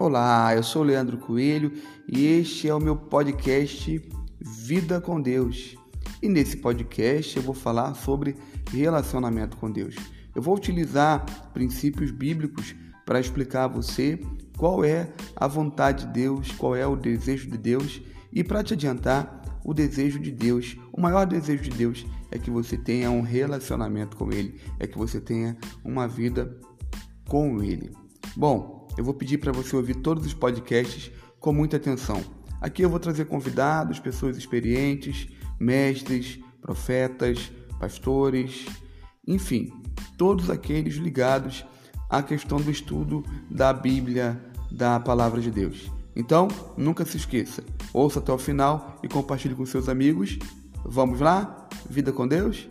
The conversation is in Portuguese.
Olá, eu sou Leandro Coelho e este é o meu podcast Vida com Deus. E nesse podcast eu vou falar sobre relacionamento com Deus. Eu vou utilizar princípios bíblicos para explicar a você qual é a vontade de Deus, qual é o desejo de Deus e para te adiantar, o desejo de Deus, o maior desejo de Deus é que você tenha um relacionamento com Ele, é que você tenha uma vida com Ele. Bom, eu vou pedir para você ouvir todos os podcasts com muita atenção. Aqui eu vou trazer convidados, pessoas experientes, mestres, profetas, pastores, enfim, todos aqueles ligados à questão do estudo da Bíblia, da Palavra de Deus. Então, nunca se esqueça, ouça até o final e compartilhe com seus amigos. Vamos lá? Vida com Deus?